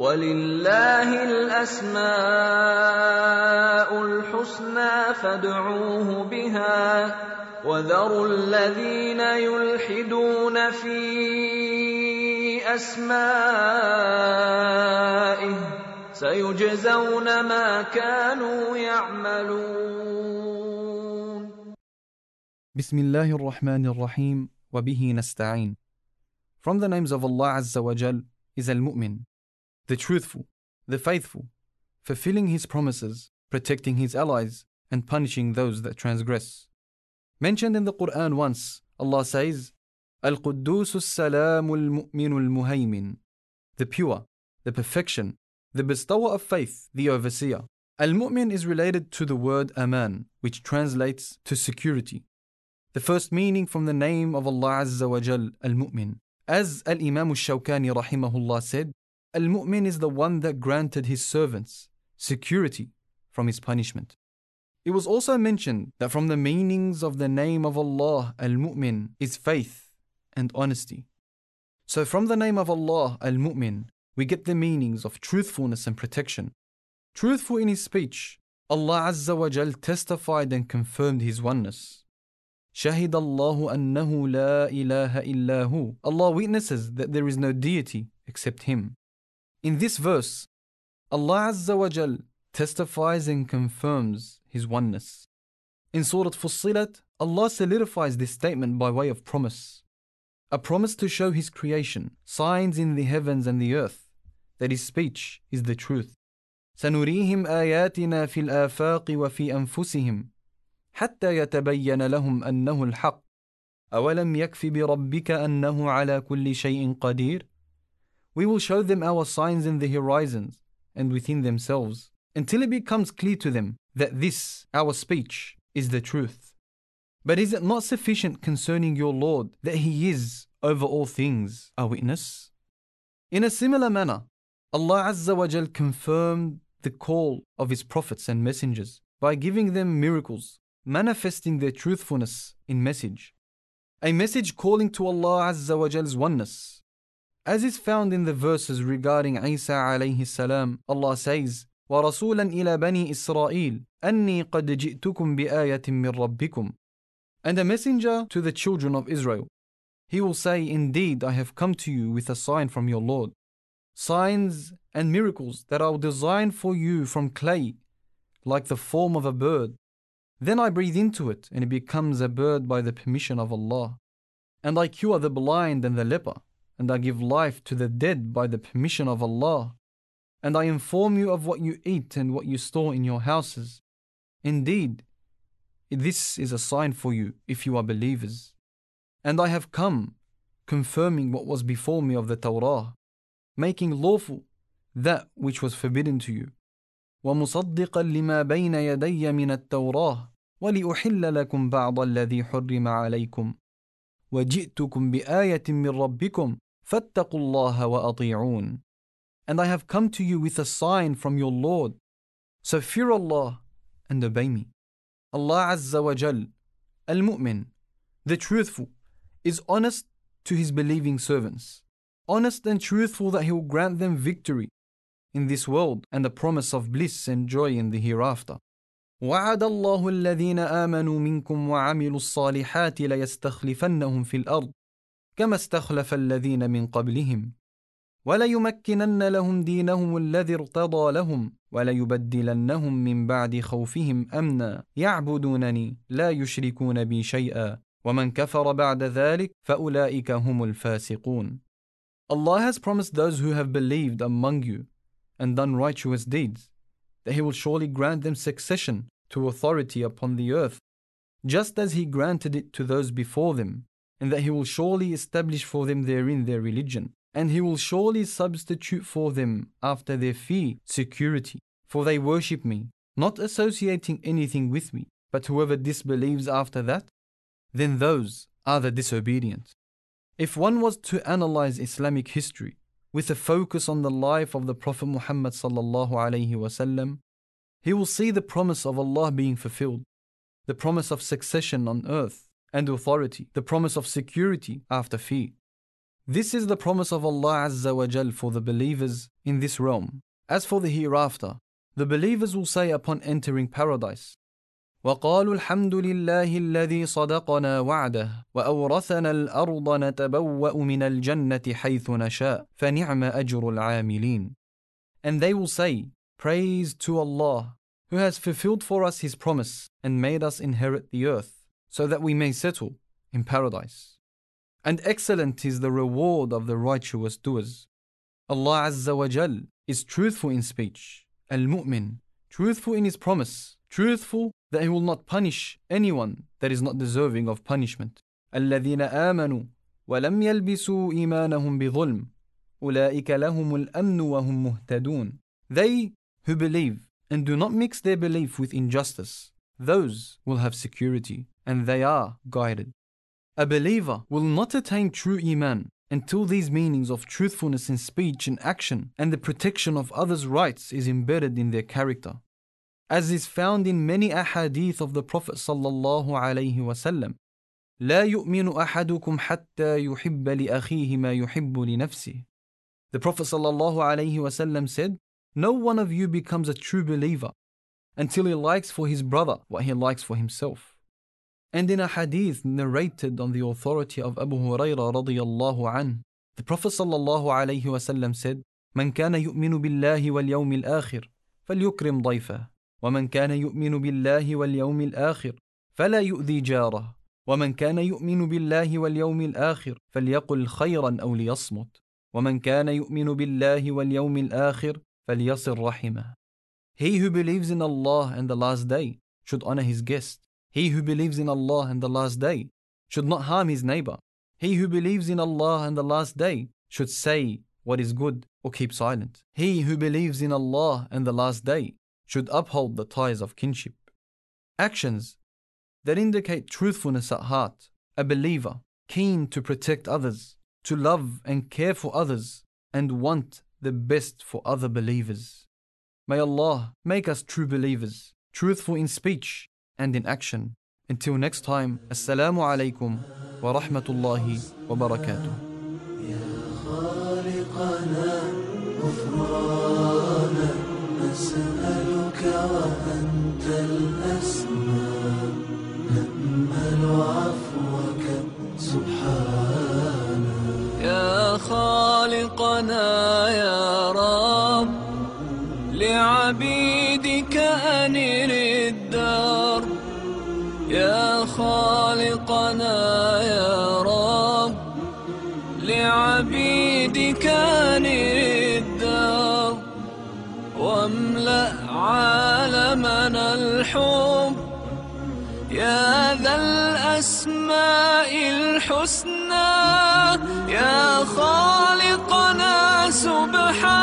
ولله الأسماء الحسنى فادعوه بها وذروا الذين يلحدون في أسمائه سيجزون ما كانوا يعملون. بسم الله الرحمن الرحيم وبه نستعين. From the names of Allah Azza wa Jal is Al-Mu'min, the truthful, the faithful, fulfilling His promises, protecting His allies, and punishing those that transgress. Mentioned in the Quran once, Allah says, Al-Quddus al-Salam al-Mu'min al-Muhaymin, the pure, the perfection, the bestower of faith, the overseer. Al-Mu'min is related to the word Aman, which translates to security. The first meaning from the name of Allah Azza wa Jal, Al-Mu'min. As Al Imam al Shawkani rahimahullah said, Al Mu'min is the one that granted his servants security from his punishment. It was also mentioned that from the meanings of the name of Allah, Al Mu'min, is faith and honesty. So, from the name of Allah, Al Mu'min, we get the meanings of truthfulness and protection. Truthful in his speech, Allah Azza wa Jal testified and confirmed his oneness. شهد الله أنه لا إله إلا هو. Allah witnesses that there is no deity except Him. In this verse, Allah Azza wa Jal testifies and confirms His oneness. In Surah Fussilat, Allah solidifies this statement by way of promise. A promise to show His creation, signs in the heavens and the earth, that His speech is the truth. سنريهم آياتنا في الآفاق وفي أنفسهم حتى يتبين لهم انه الحق اولم يكف بربك انه على كل شيء قدير we will show them our signs in the horizons and within themselves until it becomes clear to them that this, our speech, is the truth. But is it not sufficient concerning your Lord that He is over all things a witness? In a similar manner, Allah Azza wa Jal confirmed the call of His prophets and messengers by giving them miracles manifesting their truthfulness in message. A message calling to Allah Azza wa Jal's oneness. As is found in the verses regarding Isa alayhi salam, Allah says, ورسولا إلى بني إسرائيل أني قد جئتكم بآية من ربكم And a messenger to the children of Israel. He will say, Indeed, I have come to you with a sign from your Lord. Signs and miracles that are designed for you from clay, like the form of a bird, then I breathe into it, and it becomes a bird by the permission of Allah. And I cure the blind and the leper, and I give life to the dead by the permission of Allah. And I inform you of what you eat and what you store in your houses. Indeed, this is a sign for you if you are believers. And I have come, confirming what was before me of the Torah, making lawful that which was forbidden to you. ومصدقا لما بين يدي من التوراه ولأحل لكم بعض الذي حرم عليكم وجئتكم بآية من ربكم فاتقوا الله وأطيعون And I have come to you with a sign from your Lord. So fear Allah and obey me. Allah Azza wa Jal, Al-Mu'min, the truthful, is honest to his believing servants. Honest and truthful that he will grant them victory in this world and the promise of bliss and joy in the hereafter. وعد الله الذين آمنوا منكم وعملوا الصالحات ليستخلفنهم في الأرض كما استخلف الذين من قبلهم وليمكنن لهم دينهم الذي ارتضى لهم وليبدلنهم من بعد خوفهم امنا يعبدونني لا يشركون بي شيئا ومن كفر بعد ذلك فاولئك هم الفاسقون Allah has promised those who have believed among you and done righteous deeds that he will surely grant them succession to authority upon the earth, just as he granted it to those before them, and that he will surely establish for them therein their religion, and he will surely substitute for them after their fear security, for they worship me, not associating anything with me. But whoever disbelieves after that, then those are the disobedient. If one was to analyze Islamic history, with a focus on the life of the Prophet Muhammad sallallahu alaihi wasallam, he will see the promise of Allah being fulfilled, the promise of succession on earth and authority, the promise of security after fear. This is the promise of Allah Azza wa Jal for the believers in this realm. As for the hereafter, the believers will say upon entering paradise, وقالوا الحمد لله الذي صدقنا وعده وأورثنا الأرض نتبوأ من الجنة حيث نشاء فنعم أجر العاملين And they will say, Praise to Allah, who has fulfilled for us His promise and made us inherit the earth, so that we may settle in paradise. And excellent is the reward of the righteous doers. Allah Azza wa Jal is truthful in speech, Al-Mu'min, truthful in His promise, truthful that He will not punish anyone that is not deserving of punishment. الذين آمنوا ولم يلبسوا إيمانهم بظلم أولئك لهم الأمن وهم مهتدون They who believe and do not mix their belief with injustice, those will have security and they are guided. A believer will not attain true Iman until these meanings of truthfulness in speech and action and the protection of others' rights is embedded in their character. As is found in many ahadith of the Prophet sallallahu alaihi wasallam, لا يؤمن أحدكم حتى يحب لأخيه ما يحب لنفسه. The Prophet sallallahu alaihi wasallam said, No one of you becomes a true believer until he likes for his brother what he likes for himself. And in a hadith narrated on the authority of Abu Hurairah radiyallahu an, the Prophet sallallahu alayhi wasallam said, من كان يؤمن بالله واليوم الآخر فليكرم ضيفه ومن كان يؤمن بالله واليوم الآخر فلا يؤذي جاره ومن كان يؤمن بالله واليوم الآخر فليقل خيرا أو ليصمت ومن كان يؤمن بالله واليوم الآخر فليصل رحمه He who believes in Allah and the last day should honor his guest He who believes in Allah and the last day should not harm his neighbor. He who believes in Allah and the last day should say what is good or keep silent. He who believes in Allah and the last day should uphold the ties of kinship. Actions that indicate truthfulness at heart, a believer keen to protect others, to love and care for others, and want the best for other believers. May Allah make us true believers, truthful in speech and in action. Until next time, Assalamu alaikum wa rahmatullahi wa barakatuh. سبحانه يا خالقنا يا رب لعبيدك خالقنا يا رب لعبيدك أنر الدار واملأ عالمنا الحب. يا ذا الأسماء الحسنى يا خالقنا سبحانك